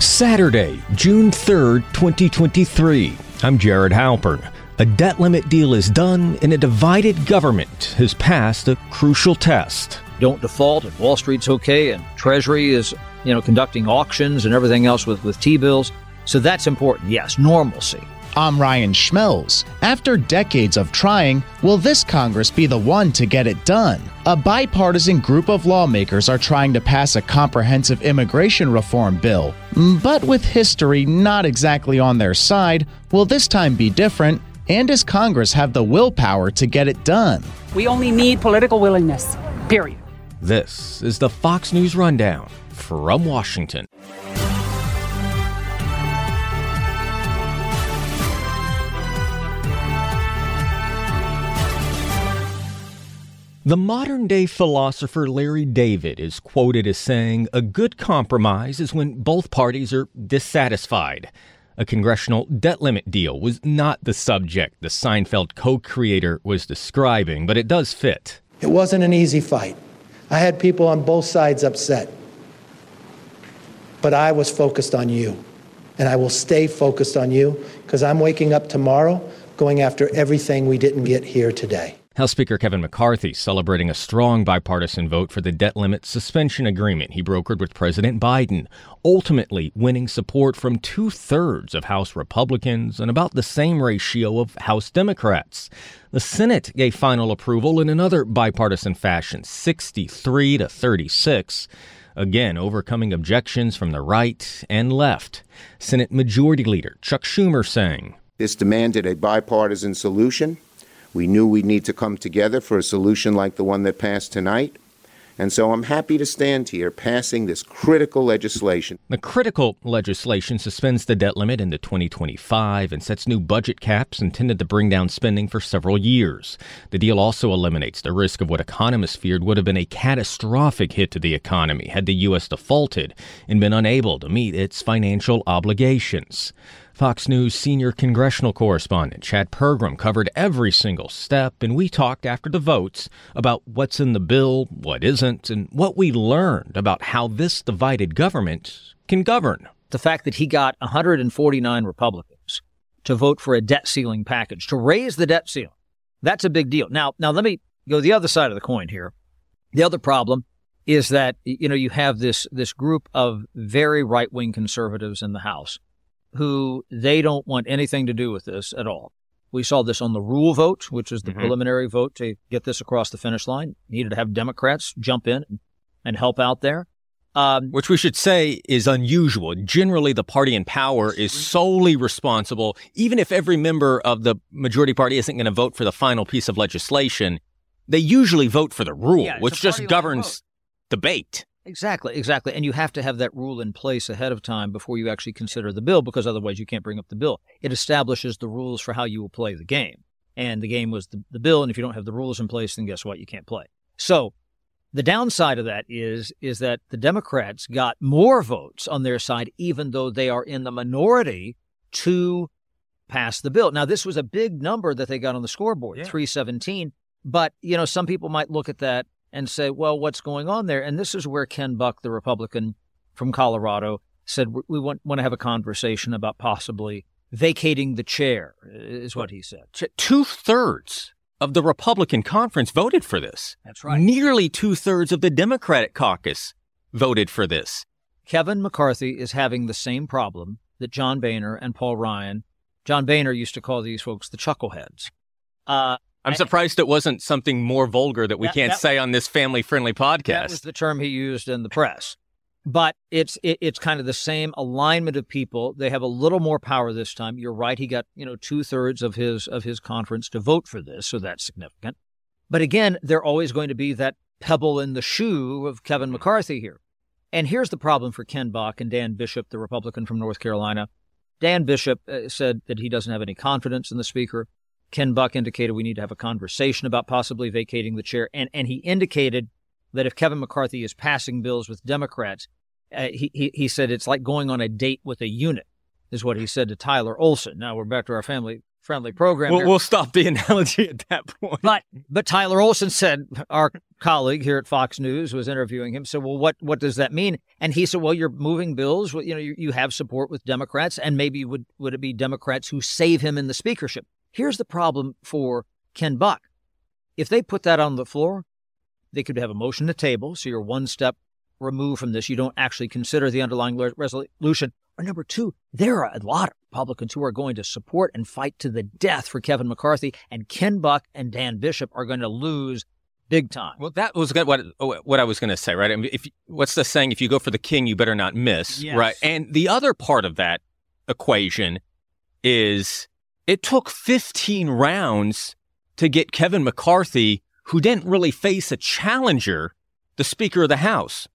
Saturday, June 3rd, 2023. I'm Jared Halpern. A debt limit deal is done, and a divided government has passed a crucial test. Don't default, and Wall Street's okay, and Treasury is, you know, conducting auctions and everything else with, with T bills. So that's important. Yes, normalcy. I'm Ryan Schmelz. After decades of trying, will this Congress be the one to get it done? A bipartisan group of lawmakers are trying to pass a comprehensive immigration reform bill. Mm, but with history not exactly on their side, will this time be different? And does Congress have the willpower to get it done? We only need political willingness, period. This is the Fox News Rundown from Washington. The modern day philosopher Larry David is quoted as saying, A good compromise is when both parties are dissatisfied. A congressional debt limit deal was not the subject the Seinfeld co creator was describing, but it does fit. It wasn't an easy fight. I had people on both sides upset. But I was focused on you. And I will stay focused on you because I'm waking up tomorrow going after everything we didn't get here today. House Speaker Kevin McCarthy celebrating a strong bipartisan vote for the debt limit suspension agreement he brokered with President Biden, ultimately winning support from two thirds of House Republicans and about the same ratio of House Democrats. The Senate gave final approval in another bipartisan fashion, 63 to 36 again overcoming objections from the right and left. Senate Majority Leader Chuck Schumer saying, This demanded a bipartisan solution we knew we'd need to come together for a solution like the one that passed tonight. And so I'm happy to stand here passing this critical legislation. The critical legislation suspends the debt limit into 2025 and sets new budget caps intended to bring down spending for several years. The deal also eliminates the risk of what economists feared would have been a catastrophic hit to the economy had the U.S. defaulted and been unable to meet its financial obligations. Fox News senior congressional correspondent Chad Pergram covered every single step, and we talked after the votes about what's in the bill, what isn't, and what we learned about how this divided government can govern. The fact that he got 149 Republicans to vote for a debt ceiling package, to raise the debt ceiling, that's a big deal. Now, now let me go the other side of the coin here. The other problem is that you know you have this this group of very right wing conservatives in the House who they don't want anything to do with this at all. We saw this on the rule vote, which is the mm-hmm. preliminary vote to get this across the finish line. Needed to have Democrats jump in and help out there. Um, Which we should say is unusual. Generally, the party in power is solely responsible, even if every member of the majority party isn't going to vote for the final piece of legislation. They usually vote for the rule, yeah, which just governs debate. Exactly, exactly. And you have to have that rule in place ahead of time before you actually consider the bill, because otherwise you can't bring up the bill. It establishes the rules for how you will play the game. And the game was the, the bill, and if you don't have the rules in place, then guess what? You can't play. So the downside of that is is that the Democrats got more votes on their side, even though they are in the minority to pass the bill. Now, this was a big number that they got on the scoreboard, yeah. 317. But, you know, some people might look at that and say, well, what's going on there? And this is where Ken Buck, the Republican from Colorado, said we want, want to have a conversation about possibly vacating the chair, is what he said. Two thirds of the Republican conference voted for this. That's right. Nearly two thirds of the Democratic caucus voted for this. Kevin McCarthy is having the same problem that John Boehner and Paul Ryan. John Boehner used to call these folks the chuckleheads. Uh, I'm surprised it wasn't something more vulgar that we that, can't that, say on this family friendly podcast. That was the term he used in the press. But it's it, it's kind of the same alignment of people. They have a little more power this time. You're right. He got you know two thirds of his of his conference to vote for this, so that's significant. But again, they're always going to be that pebble in the shoe of Kevin McCarthy here. And here's the problem for Ken Buck and Dan Bishop, the Republican from North Carolina. Dan Bishop uh, said that he doesn't have any confidence in the speaker. Ken Buck indicated we need to have a conversation about possibly vacating the chair. And, and he indicated that if Kevin McCarthy is passing bills with Democrats, uh, he, he, he said it's like going on a date with a unit, is what he said to Tyler Olson. Now we're back to our family friendly program. We'll, we'll, stop the analogy at that point. But but Tyler Olson said our colleague here at Fox News was interviewing him. So well, what what does that mean? And he said, well, you're moving bills. You know, you, you have support with Democrats, and maybe would would it be Democrats who save him in the speakership? Here's the problem for Ken Buck. If they put that on the floor, they could have a motion to table. So you're one step removed from this. You don't actually consider the underlying resolution. Or number two, there are a lot of Republicans who are going to support and fight to the death for Kevin McCarthy, and Ken Buck and Dan Bishop are going to lose big time. Well, that was what what I was going to say, right? I mean, if what's the saying? If you go for the king, you better not miss, yes. right? And the other part of that equation is it took 15 rounds to get Kevin McCarthy, who didn't really face a challenger, the Speaker of the House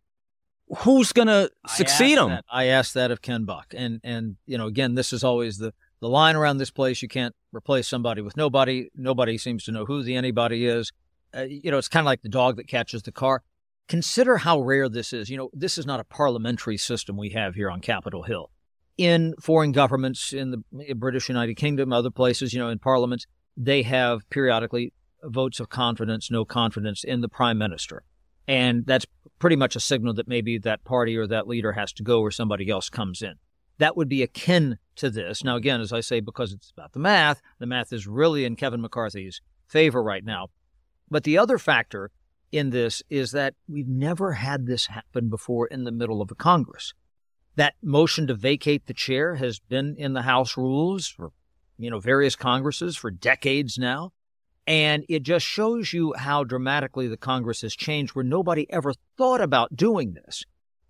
who's going to succeed him? That. I asked that of Ken Buck, and and you know, again, this is always the the line around this place. You can't replace somebody with nobody. Nobody seems to know who the anybody is. Uh, you know, it's kind of like the dog that catches the car. Consider how rare this is. You know, this is not a parliamentary system we have here on Capitol Hill. In foreign governments, in the British United Kingdom, other places, you know, in parliaments, they have periodically votes of confidence, no confidence in the prime minister. And that's pretty much a signal that maybe that party or that leader has to go or somebody else comes in. That would be akin to this. Now, again, as I say, because it's about the math, the math is really in Kevin McCarthy's favor right now. But the other factor in this is that we've never had this happen before in the middle of a Congress. That motion to vacate the chair has been in the House rules for, you know, various Congresses for decades now. And it just shows you how dramatically the Congress has changed where nobody ever thought about doing this.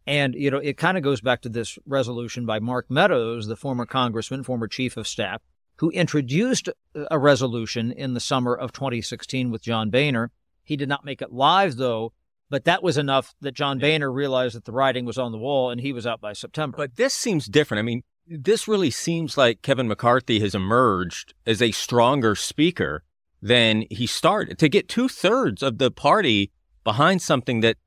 And, you know, it kind of goes back to this resolution by Mark Meadows, the former congressman, former chief of staff, who introduced a resolution in the summer of 2016 with John Boehner. He did not make it live, though, but that was enough that John Boehner realized that the writing was on the wall and he was out by September. But this seems different. I mean, this really seems like Kevin McCarthy has emerged as a stronger speaker than he started. To get two thirds of the party behind something that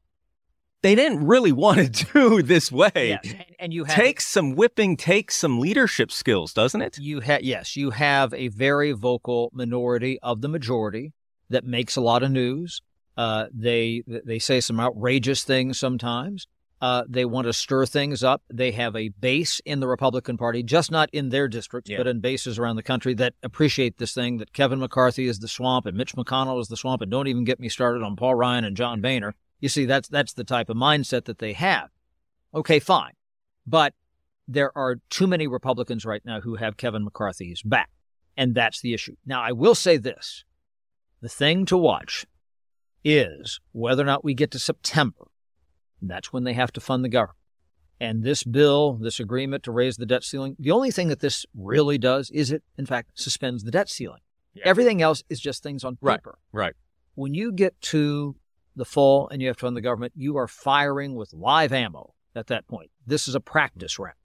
they didn't really want to do this way. Yes. And, and you have, takes some whipping, takes some leadership skills, doesn't it? You have yes, you have a very vocal minority of the majority that makes a lot of news. Uh, they they say some outrageous things sometimes. Uh, they want to stir things up. They have a base in the Republican Party, just not in their districts, yeah. but in bases around the country that appreciate this thing that Kevin McCarthy is the swamp and Mitch McConnell is the swamp. And don't even get me started on Paul Ryan and John Boehner. You see, that's that's the type of mindset that they have. Okay, fine, but there are too many Republicans right now who have Kevin McCarthy's back, and that's the issue. Now, I will say this: the thing to watch is whether or not we get to September that's when they have to fund the government. And this bill, this agreement to raise the debt ceiling, the only thing that this really does is it, in fact, suspends the debt ceiling. Yeah. Everything else is just things on paper. Right. right. When you get to the fall and you have to fund the government, you are firing with live ammo at that point. This is a practice round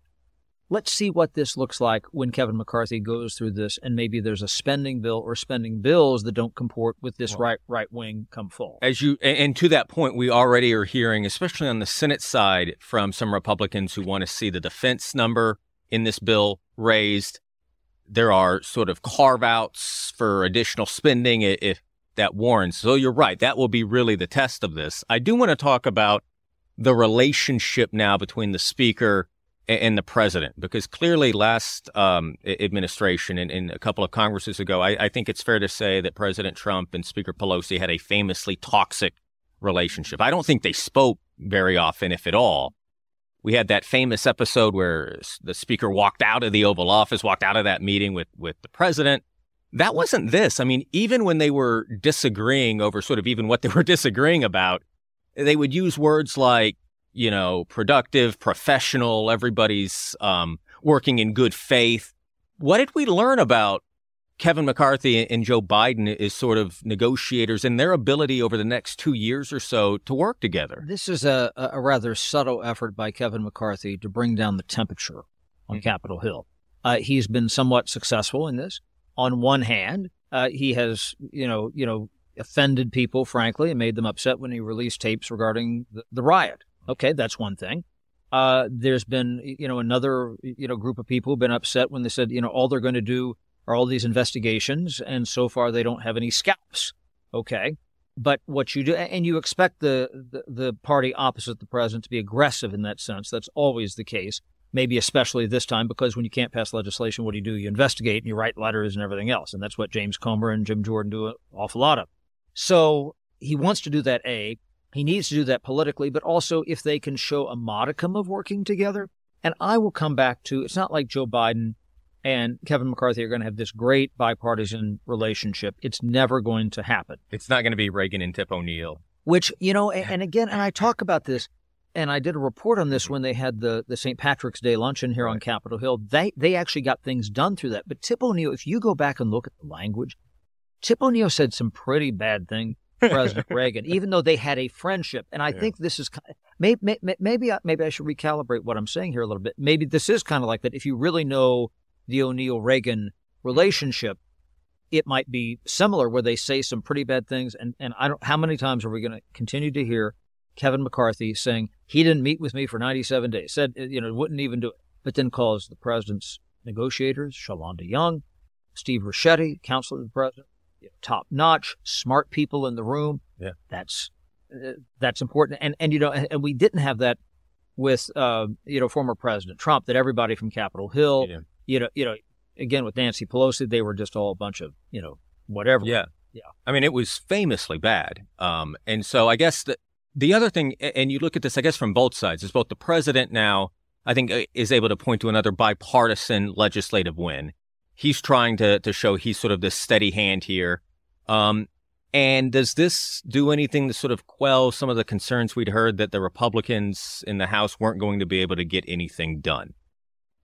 let's see what this looks like when Kevin McCarthy goes through this, and maybe there's a spending bill or spending bills that don't comport with this well, right right wing come fall. As you and to that point, we already are hearing, especially on the Senate side, from some Republicans who want to see the defense number in this bill raised. There are sort of carve outs for additional spending if that warrants. So you're right. That will be really the test of this. I do want to talk about the relationship now between the speaker and the president, because clearly last um, administration and, and, a couple of Congresses ago, I, I, think it's fair to say that President Trump and Speaker Pelosi had a famously toxic relationship. I don't think they spoke very often, if at all. We had that famous episode where the speaker walked out of the Oval Office, walked out of that meeting with, with the president. That wasn't this. I mean, even when they were disagreeing over sort of even what they were disagreeing about, they would use words like you know, productive, professional, everybody's um, working in good faith. What did we learn about Kevin McCarthy and Joe Biden is sort of negotiators and their ability over the next two years or so to work together. This is a, a rather subtle effort by Kevin McCarthy to bring down the temperature on mm-hmm. Capitol Hill. Uh, he's been somewhat successful in this. On one hand, uh, he has, you know, you know, offended people, frankly, and made them upset when he released tapes regarding the, the riot. Okay, that's one thing. Uh, there's been, you know, another, you know, group of people have been upset when they said, you know, all they're going to do are all these investigations, and so far they don't have any scalps. Okay. But what you do, and you expect the, the, the party opposite the president to be aggressive in that sense. That's always the case. Maybe especially this time because when you can't pass legislation, what do you do? You investigate and you write letters and everything else, and that's what James Comer and Jim Jordan do an awful lot of. So he wants to do that. A, he needs to do that politically, but also if they can show a modicum of working together. And I will come back to it's not like Joe Biden and Kevin McCarthy are going to have this great bipartisan relationship. It's never going to happen. It's not going to be Reagan and Tip O'Neill. Which, you know, and again, and I talk about this, and I did a report on this when they had the, the St. Patrick's Day luncheon here on Capitol Hill. They they actually got things done through that. But Tip O'Neill, if you go back and look at the language, Tip O'Neill said some pretty bad things President Reagan, even though they had a friendship. And I yeah. think this is maybe maybe maybe I, maybe I should recalibrate what I'm saying here a little bit. Maybe this is kind of like that. If you really know the O'Neill Reagan relationship, it might be similar where they say some pretty bad things. And, and I don't, how many times are we going to continue to hear Kevin McCarthy saying he didn't meet with me for 97 days, said, uh, you know, wouldn't even do it, but then calls the president's negotiators, Shalanda Young, Steve Ricchetti, counselor to the president, you know, top notch, smart people in the room. Yeah. That's, uh, that's important. And, and, you know, and, and we didn't have that with, uh, you know, former President Trump, that everybody from Capitol Hill, yeah you know, you know, again with Nancy Pelosi, they were just all a bunch of, you know, whatever. Yeah. Yeah. I mean, it was famously bad. Um, and so I guess the, the other thing, and you look at this, I guess, from both sides, is both the president now, I think, uh, is able to point to another bipartisan legislative win. He's trying to, to show he's sort of this steady hand here. Um, and does this do anything to sort of quell some of the concerns we'd heard that the Republicans in the House weren't going to be able to get anything done?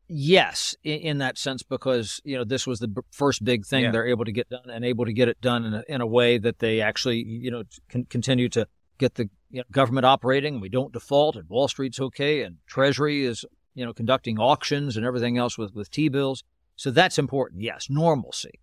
Yes, in, in, that sense, because you know this was the b- first big thing yeah. they're able to get done, and able to get it done in a, in a way that they actually, you know, can continue to get the you know, government operating. We don't default, and Wall Street's okay, and Treasury is you know conducting auctions and everything else with with T bills. So that's important. Yes, normalcy.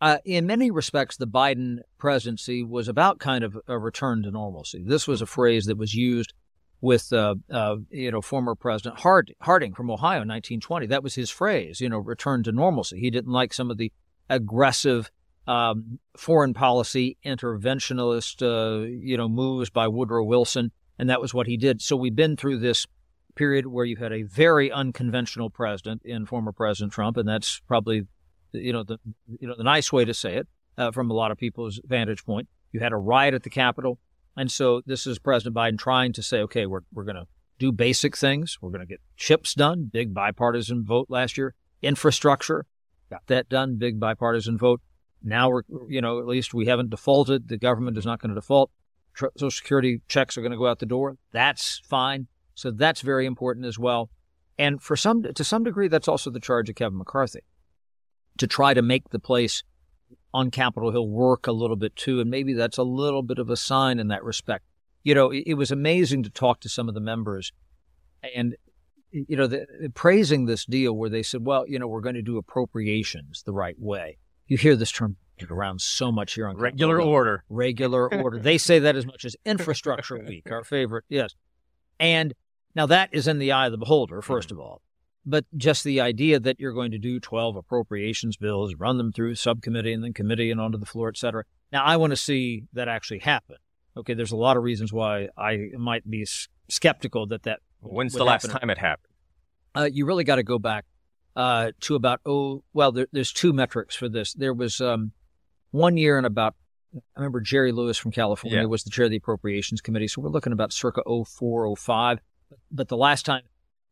Uh, in many respects, the Biden presidency was about kind of a return to normalcy. This was a phrase that was used with uh, uh, you know former President Hard- Harding from Ohio in 1920. That was his phrase. You know, return to normalcy. He didn't like some of the aggressive um, foreign policy interventionist uh, you know moves by Woodrow Wilson, and that was what he did. So we've been through this period where you had a very unconventional president in former President Trump, and that's probably you know the you know the nice way to say it uh, from a lot of people's vantage point. You had a riot at the Capitol. And so this is President Biden trying to say, okay, we're, we're going to do basic things. We're going to get chips done, big bipartisan vote last year. Infrastructure, got that done, big bipartisan vote. Now we're, you know, at least we haven't defaulted. The government is not going to default. Social Security checks are going to go out the door. That's fine. So that's very important as well. And for some, to some degree, that's also the charge of Kevin McCarthy to try to make the place on Capitol Hill work a little bit too. And maybe that's a little bit of a sign in that respect. You know, it, it was amazing to talk to some of the members and, you know, the, praising this deal where they said, well, you know, we're going to do appropriations the right way. You hear this term around so much here on regular order. Regular order. they say that as much as infrastructure week, our favorite. Yes. And now that is in the eye of the beholder, first of all. But just the idea that you're going to do 12 appropriations bills, run them through subcommittee and then committee and onto the floor, et cetera. Now, I want to see that actually happen. Okay, there's a lot of reasons why I might be skeptical that that. When's the last time it happened? Uh, you really got to go back uh, to about oh well, there, there's two metrics for this. There was um, one year in about I remember Jerry Lewis from California yeah. was the chair of the Appropriations Committee, so we're looking about circa 04, 05. But the last time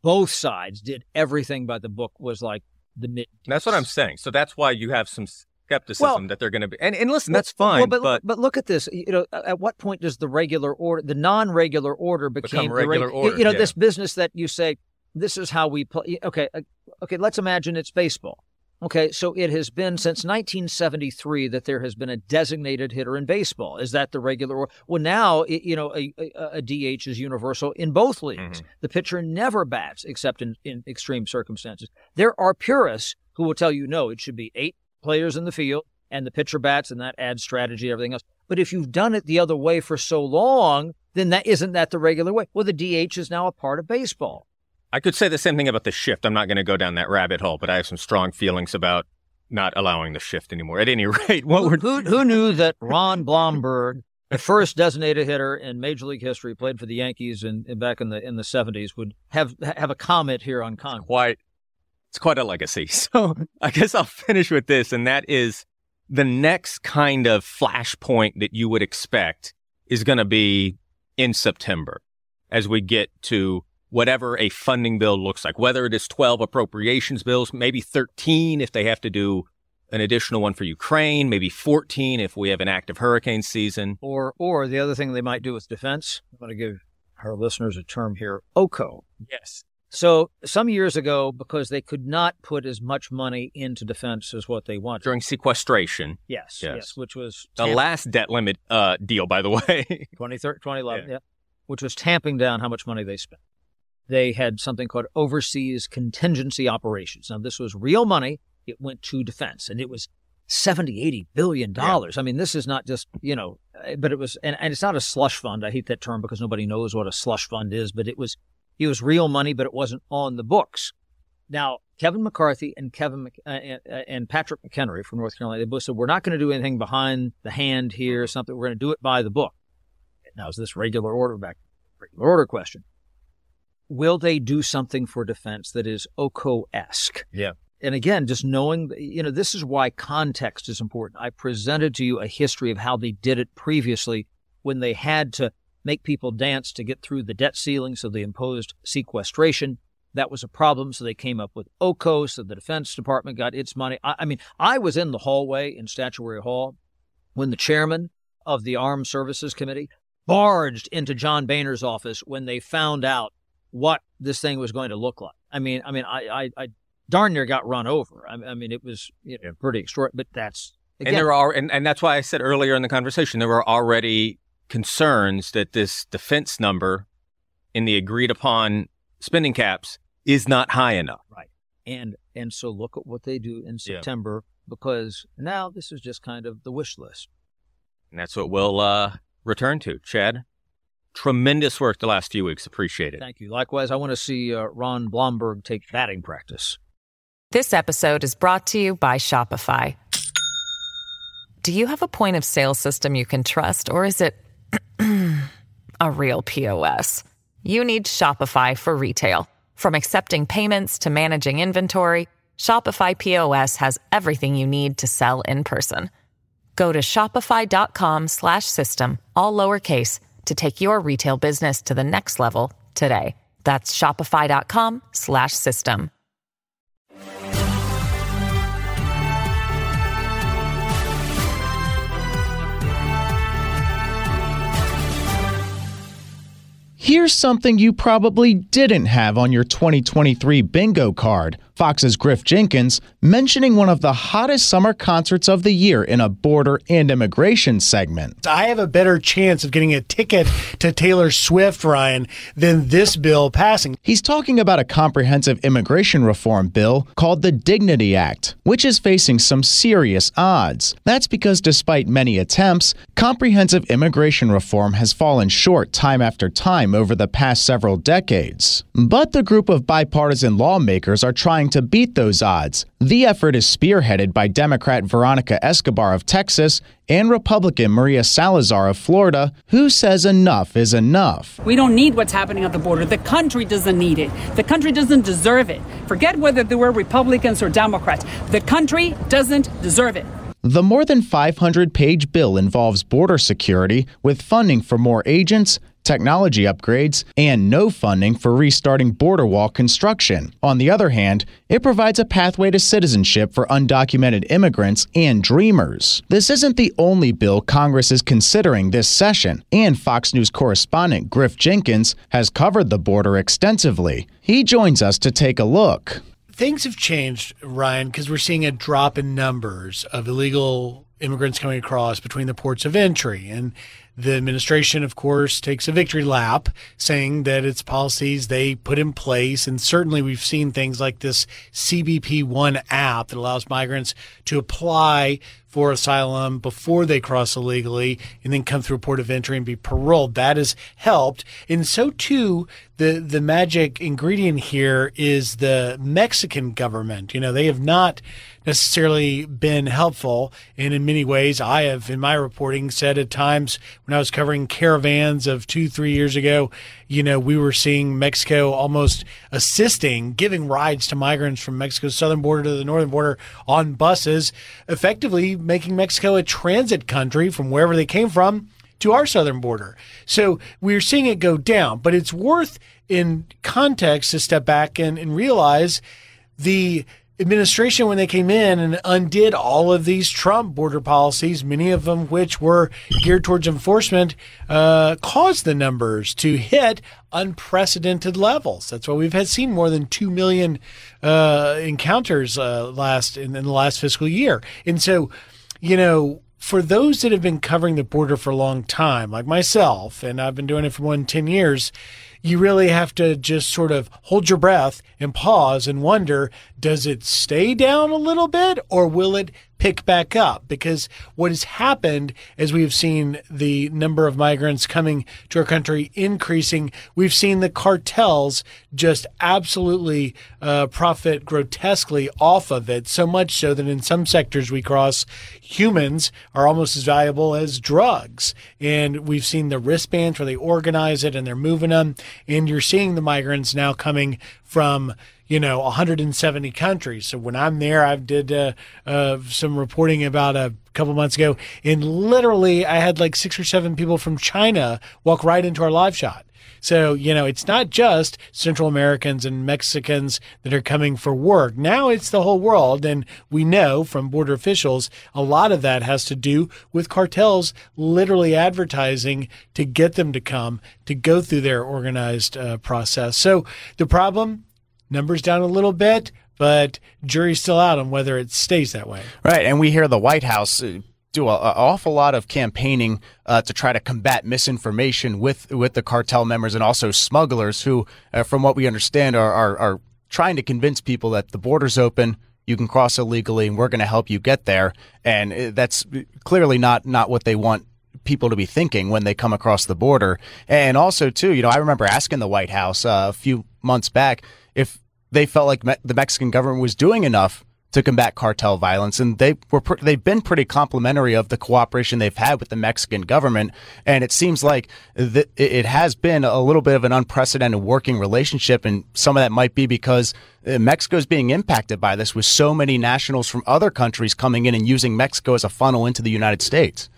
both sides did everything by the book was like the mid. That's what I'm saying. So that's why you have some skepticism well, that they're going to be. And, and listen, that's fine. Well, but, but, but look at this. You know, at what point does the regular order, the non-regular order, became regular reg- order? You know, yeah. this business that you say this is how we play. Okay, uh, okay. Let's imagine it's baseball. Okay, so it has been since 1973 that there has been a designated hitter in baseball. Is that the regular? Well, now it, you know a, a, a, DH is universal in both leagues. Mm-hmm. The pitcher never bats except in, in extreme circumstances. There are purists who will tell you no, it should be eight players in the field and the pitcher bats, and that adds strategy, everything else. But if you've done it the other way for so long, then that isn't that the regular way. Well, the DH is now a part of baseball. I could say the same thing about the shift. I'm not going to go down that rabbit hole, but I have some strong feelings about not allowing the shift anymore. At any rate, what who, who, who knew that Ron Blomberg, the first designated hitter in Major League history, played for the Yankees and back in the in the 70s, would have have a comment here on Congress? Quite, it's quite a legacy. So I guess I'll finish with this, and that is the next kind of flashpoint that you would expect is going to be in September as we get to whatever a funding bill looks like, whether it is 12 appropriations bills, maybe 13 if they have to do an additional one for Ukraine, maybe 14 if we have an active hurricane season. Or, or the other thing they might do with defense, I'm going to give our listeners a term here, OCO. Yes. So some years ago, because they could not put as much money into defense as what they wanted during sequestration. Yes, yes, yes which was the last debt limit uh, deal, by the way, 2011, yeah. yeah, which was tamping down how much money they spent they had something called overseas contingency operations. Now, this was real money. It went to defense and it was 70, 80 billion dollars. Yeah. I mean, this is not just, you know, eh, but it was, and, and it's not a slush fund. I hate that term because nobody knows what a slush fund is, but it was, it was real money, but it wasn't on the books. Now, Kevin McCarthy and Kevin uh, and Patrick McHenry from North Carolina, they both said, we're not going to do anything behind the hand here, something. We're going to do it by the book. Now, is this regular order back? Regular order question will they do something for defense that is OCO esque? Yeah. And again, just knowing, you know, this is why context is important. I presented to you a history of how they did it previously when they had to make people dance to get through the debt ceiling. So they imposed sequestration. That was a problem. So they came up with OCO. So the Defense Department got its money. I, I mean, I was in the hallway in Statuary Hall when the chairman of the Armed Services Committee barged into John Boehner's office when they found out what this thing was going to look like. I mean, I mean, I, I, I darn near got run over. I, I mean, it was you know, pretty extraordinary. But that's again, and there are, and, and that's why I said earlier in the conversation there were already concerns that this defense number in the agreed upon spending caps is not high enough. Right. And and so look at what they do in September yeah. because now this is just kind of the wish list. And that's what we'll uh, return to, Chad. Tremendous work the last few weeks. Appreciate it. Thank you. Likewise, I want to see uh, Ron Blomberg take batting practice. This episode is brought to you by Shopify. Do you have a point of sale system you can trust, or is it a real POS? You need Shopify for retail. From accepting payments to managing inventory, Shopify POS has everything you need to sell in person. Go to shopify.com/system all lowercase to take your retail business to the next level today. That's shopify.com slash system. Here's something you probably didn't have on your 2023 bingo card Fox's Griff Jenkins mentioning one of the hottest summer concerts of the year in a border and immigration segment. I have a better chance of getting a ticket to Taylor Swift, Ryan, than this bill passing. He's talking about a comprehensive immigration reform bill called the Dignity Act, which is facing some serious odds. That's because despite many attempts, comprehensive immigration reform has fallen short time after time over the past several decades. But the group of bipartisan lawmakers are trying to beat those odds. The effort is spearheaded by Democrat Veronica Escobar of Texas and Republican Maria Salazar of Florida, who says enough is enough. We don't need what's happening at the border. The country doesn't need it. The country doesn't deserve it. Forget whether they were Republicans or Democrats. The country doesn't deserve it. The more than 500 page bill involves border security with funding for more agents, technology upgrades, and no funding for restarting border wall construction. On the other hand, it provides a pathway to citizenship for undocumented immigrants and dreamers. This isn't the only bill Congress is considering this session, and Fox News correspondent Griff Jenkins has covered the border extensively. He joins us to take a look. things have changed, Ryan, because we're seeing a drop in numbers of illegal immigrants coming across between the ports of entry. And the administration, of course, takes a victory lap, saying that it's policies they put in place. And certainly we've seen things like this CBP One app that allows migrants to apply for asylum before they cross illegally and then come through a port of entry and be paroled. That has helped. And so too, the, the magic ingredient here is the Mexican government. You know, they have not necessarily been helpful. And in many ways, I have, in my reporting, said at times when I was covering caravans of two, three years ago, you know, we were seeing Mexico almost assisting, giving rides to migrants from Mexico's southern border to the northern border on buses, effectively making Mexico a transit country from wherever they came from to our southern border. So we're seeing it go down, but it's worth in context to step back and, and realize the administration when they came in and undid all of these Trump border policies, many of them which were geared towards enforcement, uh, caused the numbers to hit unprecedented levels. That's why we've had seen more than two million uh, encounters uh, last in, in the last fiscal year, and so you know for those that have been covering the border for a long time, like myself, and I've been doing it for more than 10 years, you really have to just sort of hold your breath and pause and wonder does it stay down a little bit or will it pick back up? Because what has happened as we've seen the number of migrants coming to our country increasing, we've seen the cartels just absolutely uh, profit grotesquely off of it, so much so that in some sectors we cross, humans are almost as valuable as drugs. And we've seen the wristbands where they organize it and they're moving them. And you're seeing the migrants now coming from you know 170 countries. So when I'm there, I did uh, uh, some reporting about a couple months ago, and literally I had like six or seven people from China walk right into our live shot. So, you know, it's not just Central Americans and Mexicans that are coming for work. Now it's the whole world. And we know from border officials, a lot of that has to do with cartels literally advertising to get them to come to go through their organized uh, process. So the problem, numbers down a little bit, but jury's still out on whether it stays that way. Right. And we hear the White House uh, do an awful lot of campaigning uh, to try to combat misinformation with with the cartel members and also smugglers who, uh, from what we understand, are, are, are trying to convince people that the border's open, you can cross illegally, and we're going to help you get there. And uh, that's clearly not not what they want people to be thinking when they come across the border. And also, too, you know, I remember asking the White House uh, a few months back if they felt like me- the Mexican government was doing enough to combat cartel violence, and they were pr- they've been pretty complimentary of the cooperation they've had with the Mexican government. And it seems like th- it has been a little bit of an unprecedented working relationship, and some of that might be because uh, Mexico is being impacted by this, with so many nationals from other countries coming in and using Mexico as a funnel into the United States.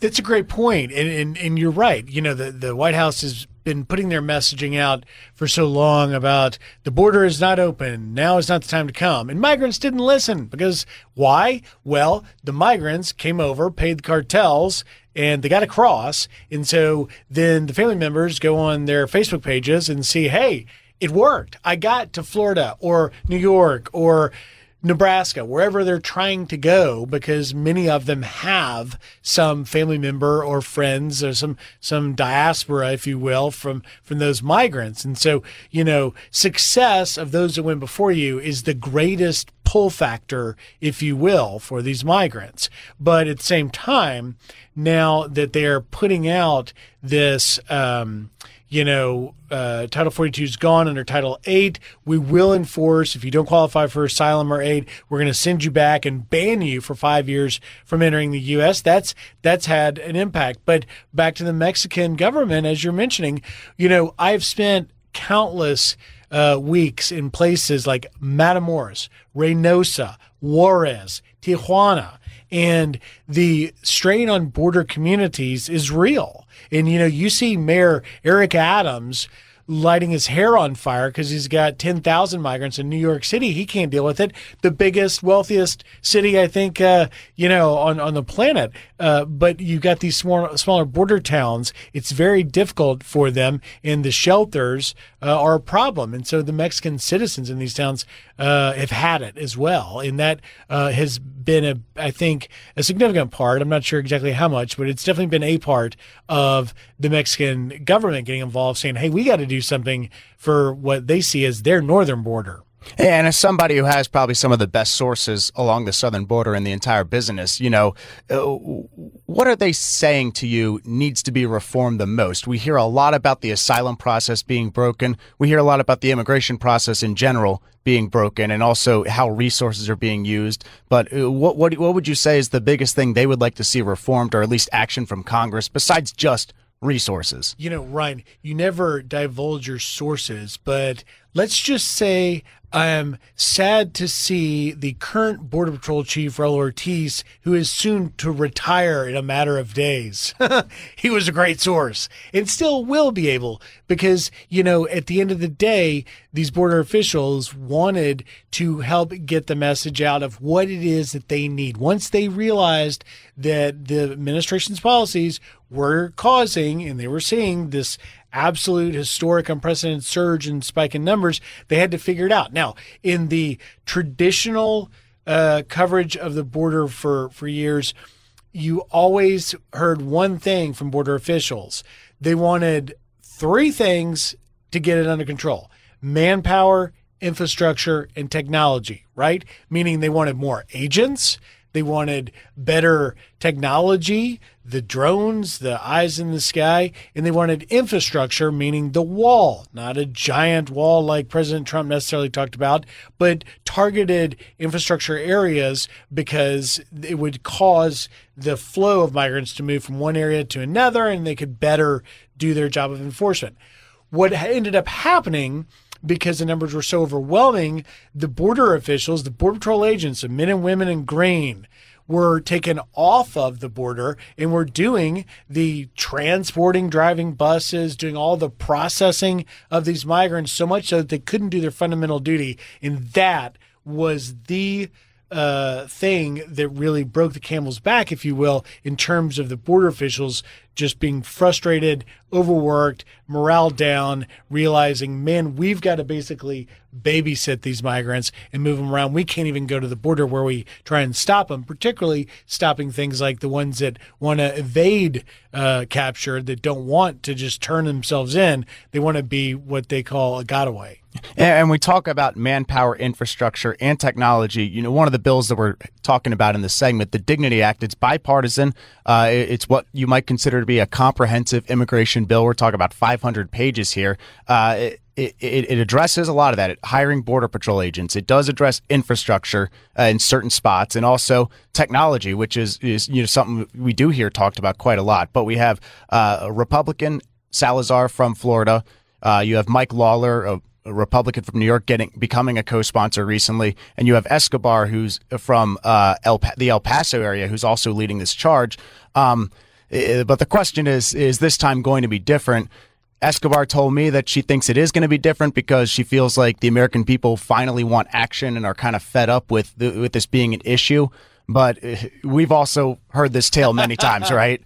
That's a great point, and, and and you're right. You know, the the White House has been putting their messaging out for so long about the border is not open. Now is not the time to come. And migrants didn't listen because why? Well, the migrants came over, paid the cartels, and they got across. And so then the family members go on their Facebook pages and see, hey, it worked. I got to Florida or New York or Nebraska, wherever they're trying to go, because many of them have some family member or friends or some some diaspora, if you will, from from those migrants. And so, you know, success of those that went before you is the greatest pull factor, if you will, for these migrants. But at the same time, now that they're putting out this um, you know, uh, Title 42 is gone under Title 8. We will enforce, if you don't qualify for asylum or aid, we're going to send you back and ban you for five years from entering the U.S. That's, that's had an impact. But back to the Mexican government, as you're mentioning, you know, I've spent countless uh, weeks in places like Matamoros, Reynosa, Juarez, Tijuana, and the strain on border communities is real. And, you know, you see Mayor Eric Adams lighting his hair on fire because he's got 10,000 migrants in New York City. He can't deal with it. The biggest, wealthiest city, I think, uh, you know, on, on the planet. Uh, but you've got these small, smaller border towns. It's very difficult for them in the shelters uh, are a problem. And so the Mexican citizens in these towns uh, have had it as well. And that uh, has been, a, I think, a significant part. I'm not sure exactly how much, but it's definitely been a part of the Mexican government getting involved, saying, hey, we got to do something for what they see as their northern border. And as somebody who has probably some of the best sources along the southern border in the entire business, you know, uh, what are they saying to you needs to be reformed the most? We hear a lot about the asylum process being broken. We hear a lot about the immigration process in general being broken and also how resources are being used. But uh, what, what, what would you say is the biggest thing they would like to see reformed or at least action from Congress besides just resources? You know, Ryan, you never divulge your sources, but let's just say I am sad to see the current Border Patrol Chief, Raul Ortiz, who is soon to retire in a matter of days. he was a great source and still will be able because, you know, at the end of the day, these border officials wanted to help get the message out of what it is that they need. Once they realized that the administration's policies were causing and they were seeing this absolute historic unprecedented surge and spike in numbers, they had to figure it out. Now, in the traditional uh, coverage of the border for, for years, you always heard one thing from border officials. They wanted three things to get it under control manpower, infrastructure, and technology, right? Meaning they wanted more agents, they wanted better technology, the drones, the eyes in the sky, and they wanted infrastructure, meaning the wall, not a giant wall like President Trump necessarily talked about, but targeted infrastructure areas because it would cause the flow of migrants to move from one area to another and they could better do their job of enforcement. What ended up happening because the numbers were so overwhelming, the border officials, the Border Patrol agents, the men and women in green, were taken off of the border and were doing the transporting, driving buses, doing all the processing of these migrants so much so that they couldn't do their fundamental duty. And that was the uh, thing that really broke the camel's back, if you will, in terms of the border officials just being frustrated, overworked, morale down, realizing, man, we've got to basically babysit these migrants and move them around. We can't even go to the border where we try and stop them, particularly stopping things like the ones that want to evade uh, capture, that don't want to just turn themselves in. They want to be what they call a gotaway. And we talk about manpower, infrastructure, and technology. You know, one of the bills that we're talking about in this segment, the Dignity Act, it's bipartisan. Uh, it's what you might consider to be a comprehensive immigration bill. We're talking about 500 pages here. Uh, it, it, it, addresses a lot of that. It, hiring border patrol agents. It does address infrastructure uh, in certain spots, and also technology, which is is you know something we do hear talked about quite a lot. But we have uh, a Republican Salazar from Florida. Uh, you have Mike Lawler, a, a, Republican from New York, getting becoming a co-sponsor recently, and you have Escobar, who's from uh, El, the El Paso area, who's also leading this charge. Um, eh, but the question is: Is this time going to be different? Escobar told me that she thinks it is going to be different because she feels like the American people finally want action and are kind of fed up with the, with this being an issue. But uh, we've also heard this tale many times, right?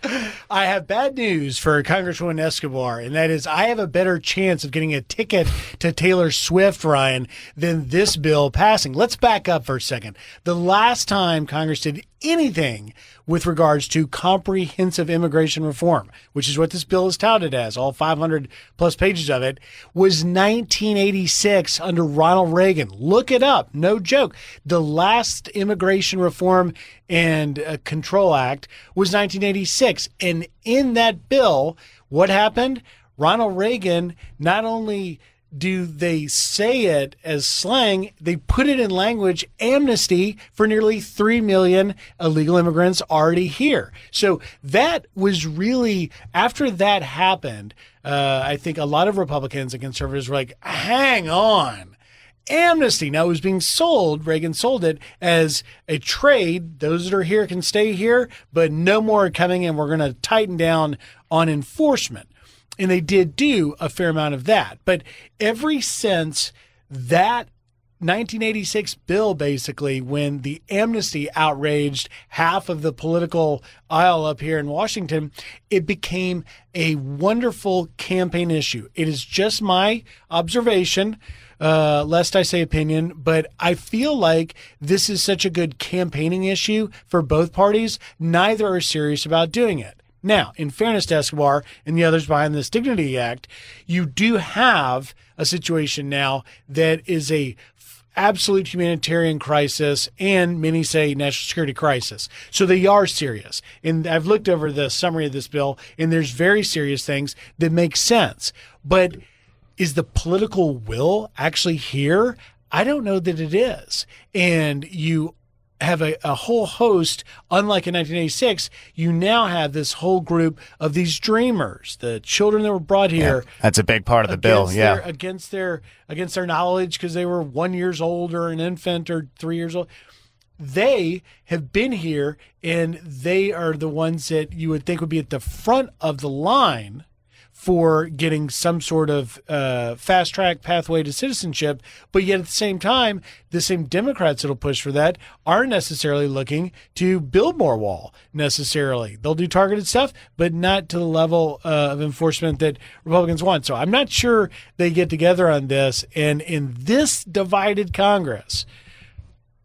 I have bad news for Congresswoman Escobar, and that is I have a better chance of getting a ticket to Taylor Swift, Ryan, than this bill passing. Let's back up for a second. The last time Congress did anything with regards to comprehensive immigration reform, which is what this bill is touted as, all 500 plus pages of it, was 1986 under Ronald Reagan. Look it up. No joke. The last immigration reform and uh, control act was 1986. And in that bill, what happened? Ronald Reagan not only do they say it as slang? They put it in language amnesty for nearly 3 million illegal immigrants already here. So that was really, after that happened, uh, I think a lot of Republicans and conservatives were like, hang on. Amnesty. Now it was being sold, Reagan sold it as a trade. Those that are here can stay here, but no more coming and We're going to tighten down on enforcement and they did do a fair amount of that. But every since that 1986 bill, basically, when the amnesty outraged half of the political aisle up here in Washington, it became a wonderful campaign issue. It is just my observation, uh, lest I say opinion, but I feel like this is such a good campaigning issue for both parties. Neither are serious about doing it. Now, in fairness to Escobar and the others behind this Dignity Act, you do have a situation now that is a absolute humanitarian crisis and many say national security crisis. So they are serious. And I've looked over the summary of this bill and there's very serious things that make sense. But is the political will actually here? I don't know that it is. And you have a, a whole host, unlike in 1986, you now have this whole group of these dreamers, the children that were brought here. Yeah, that's a big part of the bill. Yeah. Their, against their against their knowledge because they were one years old or an infant or three years old. They have been here and they are the ones that you would think would be at the front of the line for getting some sort of uh, fast track pathway to citizenship. But yet at the same time, the same Democrats that'll push for that aren't necessarily looking to build more wall necessarily. They'll do targeted stuff, but not to the level uh, of enforcement that Republicans want. So I'm not sure they get together on this. And in this divided Congress,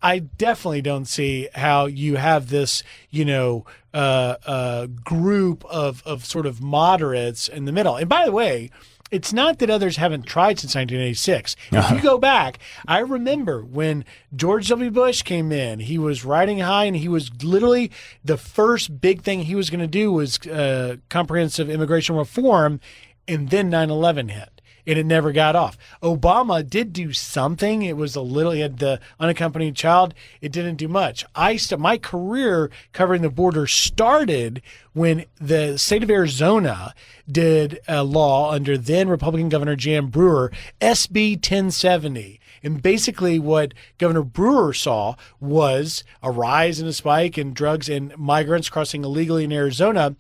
I definitely don't see how you have this, you know, uh, uh, group of of sort of moderates in the middle. And by the way, it's not that others haven't tried since 1986. If you go back, I remember when George W. Bush came in, he was riding high and he was literally the first big thing he was going to do was uh, comprehensive immigration reform. And then 9 11 hit and it never got off. Obama did do something. It was a little, he had the unaccompanied child. It didn't do much. I st- my career covering the border started when the state of Arizona did a law under then Republican Governor Jan Brewer, SB 1070. And basically, what Governor Brewer saw was a rise and a spike in drugs and migrants crossing illegally in Arizona.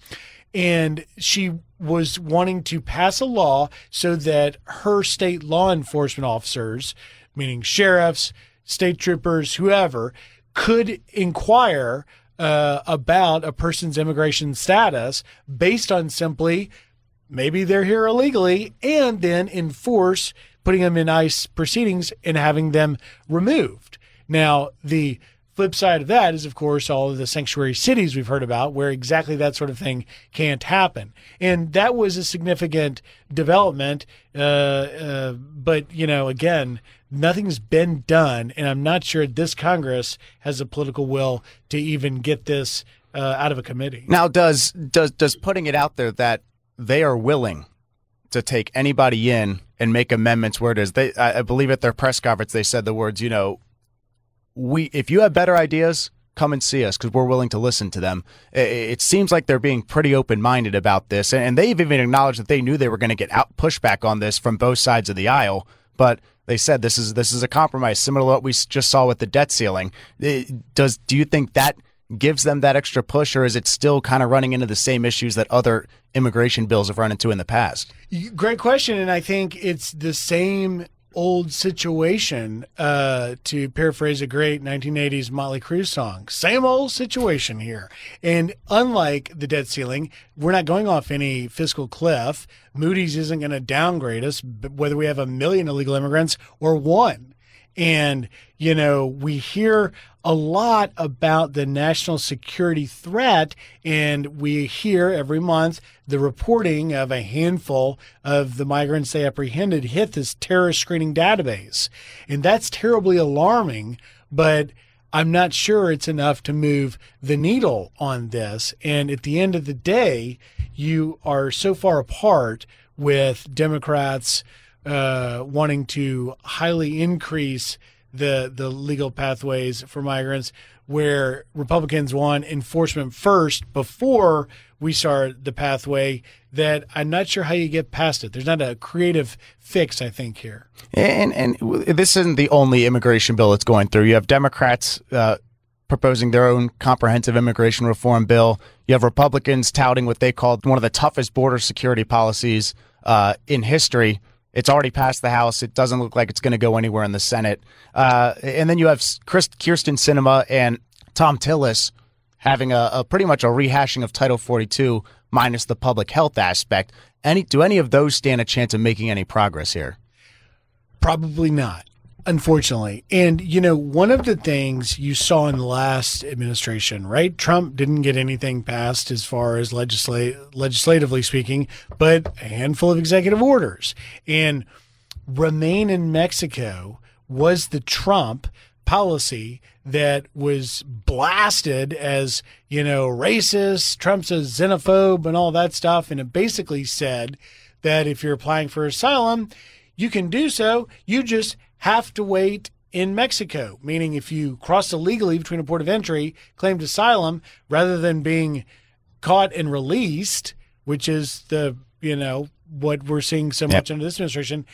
And she was wanting to pass a law so that her state law enforcement officers, meaning sheriffs, state troopers, whoever, could inquire uh, about a person's immigration status based on simply maybe they're here illegally and then enforce putting them in ICE proceedings and having them removed. Now, the flip side of that is, of course, all of the sanctuary cities we've heard about where exactly that sort of thing can't happen. And that was a significant development. Uh, uh, but, you know, again, nothing's been done. And I'm not sure this Congress has the political will to even get this uh, out of a committee. Now, does, does, does putting it out there that they are willing to take anybody in and make amendments where it is, they, I believe at their press conference, they said the words, you know, we if you have better ideas, come and see us because we're willing to listen to them. It, seems like they're being pretty open minded about this, and they've even acknowledged that they knew they were going to get out pushback on this from both sides of the aisle, but. They said this is this is a compromise, similar to what we just saw with the debt ceiling. Does do you think that gives them that extra push, or is it still kind of running into the same issues that other immigration bills have run into in the past? Great question, and I think it's the same old situation, uh, to paraphrase a great 1980s Motley Crue song. Same old situation here. And unlike the debt ceiling, we're not going off any fiscal cliff. Moody's isn't going to downgrade us, whether we have a million illegal immigrants or one. And, you know, we hear a lot about the national security threat, and we hear every month the reporting of a handful of the migrants they apprehended hit this terrorist screening database. And that's terribly alarming, but I'm not sure it's enough to move the needle on this. And at the end of the day, you are so far apart with Democrats uh, wanting to highly increase the the legal pathways for migrants, where Republicans want enforcement first before we start the pathway. That I'm not sure how you get past it. There's not a creative fix, I think, here. And and this isn't the only immigration bill that's going through. You have Democrats. Uh, proposing their own comprehensive immigration reform bill. You have Republicans touting what they call one of the toughest border security policies uh, in history It's already passed the House. It doesn't look like it's going to go anywhere in the Senate. Uh, and then you have Chris, Kyrsten Sinema and Thom Tillis having a, a, pretty much a rehashing of Title 42 minus the public health aspect. Any do any of those stand a chance of making any progress here? Probably not. Unfortunately. And, you know, one of the things you saw in the last administration, right? Trump didn't get anything passed as far as legislatively speaking, but a handful of executive orders. And remain in Mexico was the Trump policy that was blasted as, you know, racist, Trump's a xenophobe and all that stuff. And it basically said that if you're applying for asylum, you can do so. You just have to wait in Mexico, meaning if you cross illegally between a port of entry, claimed asylum, rather than being caught and released, which is the, you know, what we're seeing so much yep. under this administration,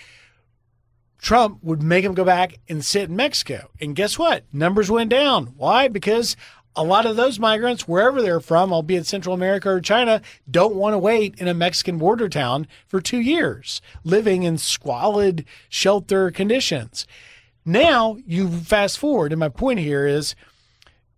Trump would make him go back and sit in Mexico. And guess what? Numbers went down. Why? Because a lot of those migrants, wherever they're from, albeit Central America or China, don't want to wait in a Mexican border town for two years, living in squalid shelter conditions. Now you fast forward, and my point here is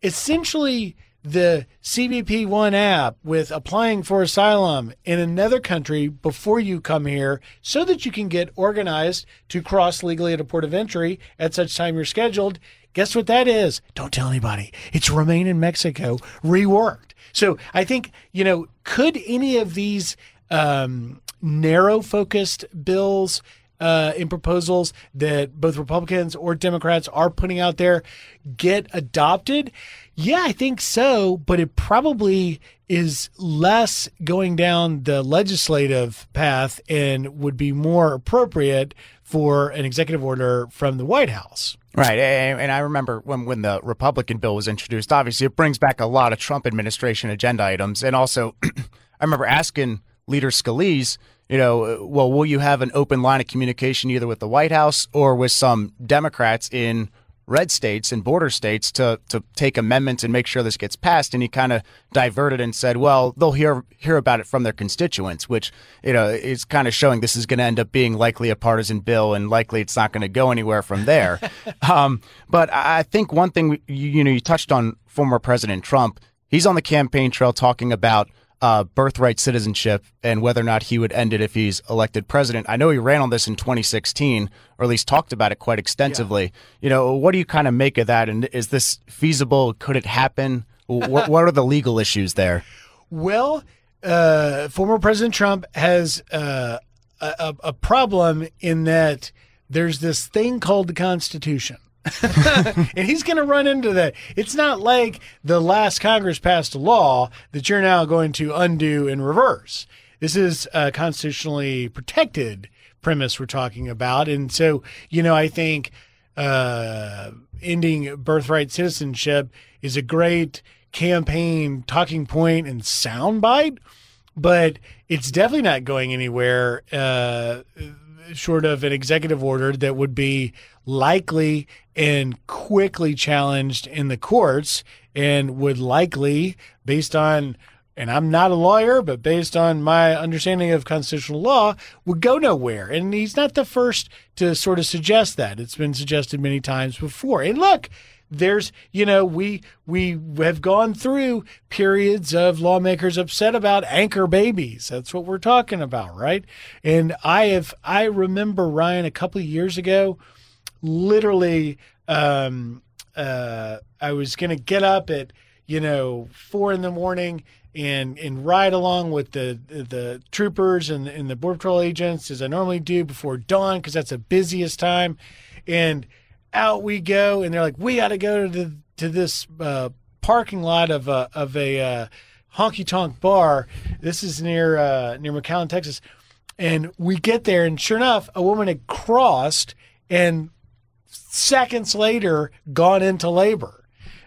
essentially the CBP One app with applying for asylum in another country before you come here so that you can get organized to cross legally at a port of entry at such time you're scheduled Guess what that is? Don't tell anybody. It's Remain in Mexico reworked. So I think, you know, could any of these um, narrow focused bills uh, in proposals that both Republicans or Democrats are putting out there get adopted? Yeah, I think so, but it probably is less going down the legislative path and would be more appropriate for an executive order from the White House. Right. And I remember when, when the Republican bill was introduced, obviously it brings back a lot of Trump administration agenda items. And also, I remember asking Leader Scalise, you know, well, will you have an open line of communication either with the White House or with some Democrats in red states and border states to to take amendments and make sure this gets passed. And he kind of diverted and said, "Well, they'll hear hear about it from their constituents," which you know is kind of showing this is going to end up being likely a partisan bill, and likely it's not going to go anywhere from there. um, but I think one thing you, you know you touched on former President Trump. He's on the campaign trail talking about uh, birthright citizenship and whether or not he would end it if he's elected president. I know he ran on this in 2016, or at least talked about it quite extensively. Yeah. You know, what do you kind of make of that? And is this feasible? Could it happen? what, what, are the legal issues there? Well, uh, former President Trump has uh, a, a problem in that there's this thing called the Constitution. and he's going to run into that. It's not like the last Congress passed a law that you're now going to undo in reverse. This is a constitutionally protected premise we're talking about. And so, you know, I think uh, ending birthright citizenship is a great campaign talking point and soundbite, but it's definitely not going anywhere uh, short of an executive order that would be likely and quickly challenged in the courts and would likely, based on, and I'm not a lawyer, but based on my understanding of constitutional law, would go nowhere. And he's not the first to sort of suggest that. It's been suggested many times before. And look, there's you know we we have gone through periods of lawmakers upset about anchor babies. That's what we're talking about right? And i have i remember ryan a couple of years ago literally um, uh, I was to get up at you know four in the morning and and ride along with the the troopers and, and the border patrol agents as I normally do before dawn because that's the busiest time, and out we go and they're like we got to go to the, to this uh, parking lot of a of a uh, honky tonk bar. This is near uh, near McAllen, Texas, and we get there and sure enough, a woman had crossed and seconds later gone into labor.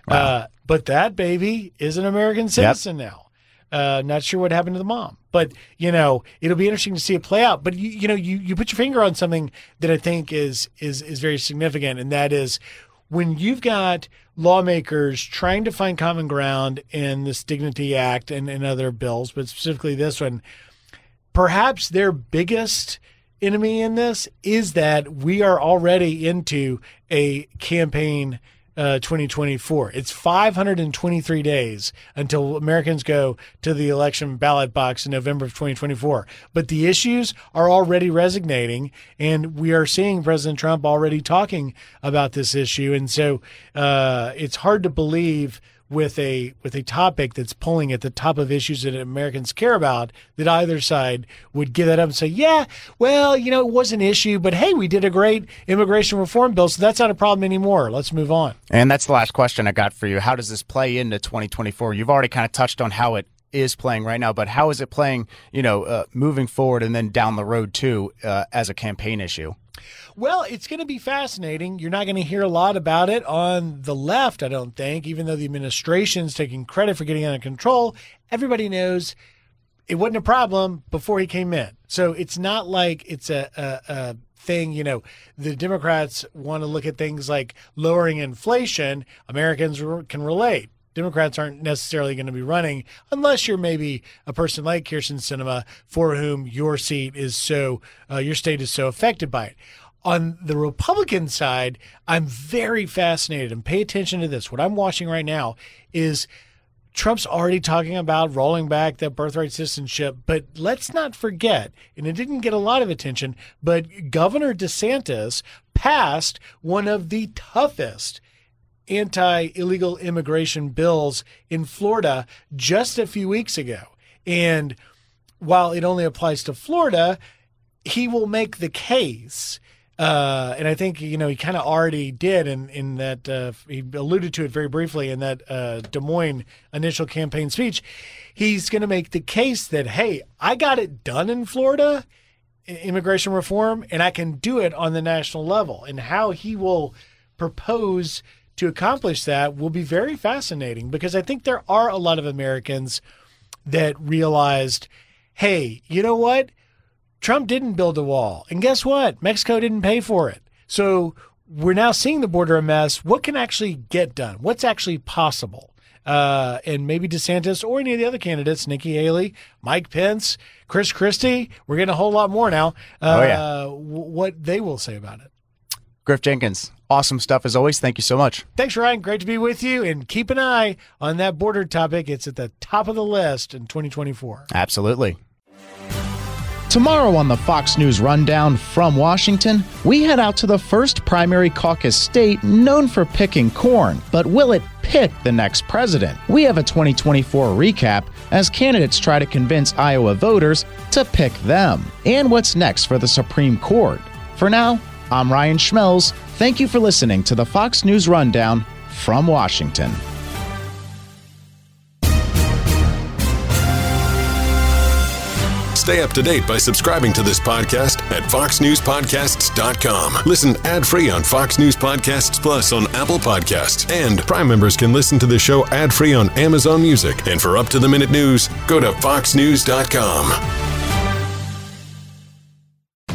Wow. Uh, but that baby is an American citizen yep. now. Uh, not sure what happened to the mom, but you know it'll be interesting to see it play out. But you, you know, you you put your finger on something that I think is is is very significant, and that is when you've got lawmakers trying to find common ground in this Dignity Act and, and other bills, but specifically this one, perhaps their biggest enemy in this is that we are already into a campaign uh, 2024. It's 523 days until Americans go to the election ballot box in November of 2024. But the issues are already resonating, and we are seeing President Trump already talking about this issue. And so uh, it's hard to believe with a with a topic that's pulling at the top of issues that Americans care about, that either side would give that up and say, "Yeah, well, you know, it was an issue, but hey, we did a great immigration reform bill, so that's not a problem anymore. Let's move on." And that's the last question I got for you. How does this play into 2024? You've already kind of touched on how it is playing right now, but how is it playing, you know, uh, moving forward and then down the road too uh, as a campaign issue? Well, it's going to be fascinating. You're not going to hear a lot about it on the left, I don't think, even though the administration's taking credit for getting out of control. Everybody knows it wasn't a problem before he came in. So it's not like it's a, a, a thing, you know, the Democrats want to look at things like lowering inflation. Americans can relate. Democrats aren't necessarily going to be running unless you're maybe a person like Kyrsten Sinema for whom your seat is so, uh, your state is so affected by it. On the Republican side, I'm very fascinated and pay attention to this. What I'm watching right now is Trump's already talking about rolling back that birthright citizenship, but let's not forget, and it didn't get a lot of attention, but Governor DeSantis passed one of the toughest anti illegal immigration bills in Florida just a few weeks ago. And while it only applies to Florida, he will make the case. Uh, and I think you know he kind of already did in in that uh, he alluded to it very briefly in that uh, Des Moines initial campaign speech. He's going to make the case that hey, I got it done in Florida, immigration reform, and I can do it on the national level. And how he will propose to accomplish that will be very fascinating because I think there are a lot of Americans that realized, hey, you know what? Trump didn't build a wall. And guess what? Mexico didn't pay for it. So we're now seeing the border a mess. What can actually get done? What's actually possible? Uh, and maybe DeSantis or any of the other candidates, Nikki Haley, Mike Pence, Chris Christie, we're getting a whole lot more now. Uh, oh, yeah. what they will say about it. Griff Jenkins, awesome stuff as always. Thank you so much. Thanks, Ryan. Great to be with you. And keep an eye on that border topic. It's at the top of the list in 2024. Absolutely. Tomorrow on the Fox News Rundown from Washington, we head out to the first primary caucus state known for picking corn. But will it pick the next president? We have a 2024 recap as candidates try to convince Iowa voters to pick them. And what's next for the Supreme Court? For now, I'm Ryan Schmelz. Thank you for listening to the Fox News Rundown from Washington. Stay up to date by subscribing to this podcast at foxnewspodcasts.com. Listen ad-free on Fox News Podcasts Plus on Apple Podcasts. And Prime members can listen to the show ad-free on Amazon Music. And for up-to-the-minute news, go to foxnews.com.